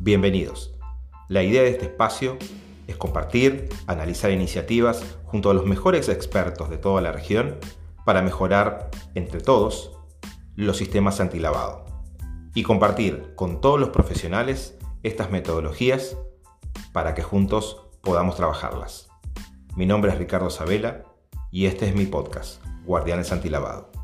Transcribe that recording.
Bienvenidos. La idea de este espacio es compartir, analizar iniciativas junto a los mejores expertos de toda la región para mejorar entre todos los sistemas antilavado y compartir con todos los profesionales estas metodologías para que juntos podamos trabajarlas. Mi nombre es Ricardo Sabela y este es mi podcast, Guardianes Antilavado.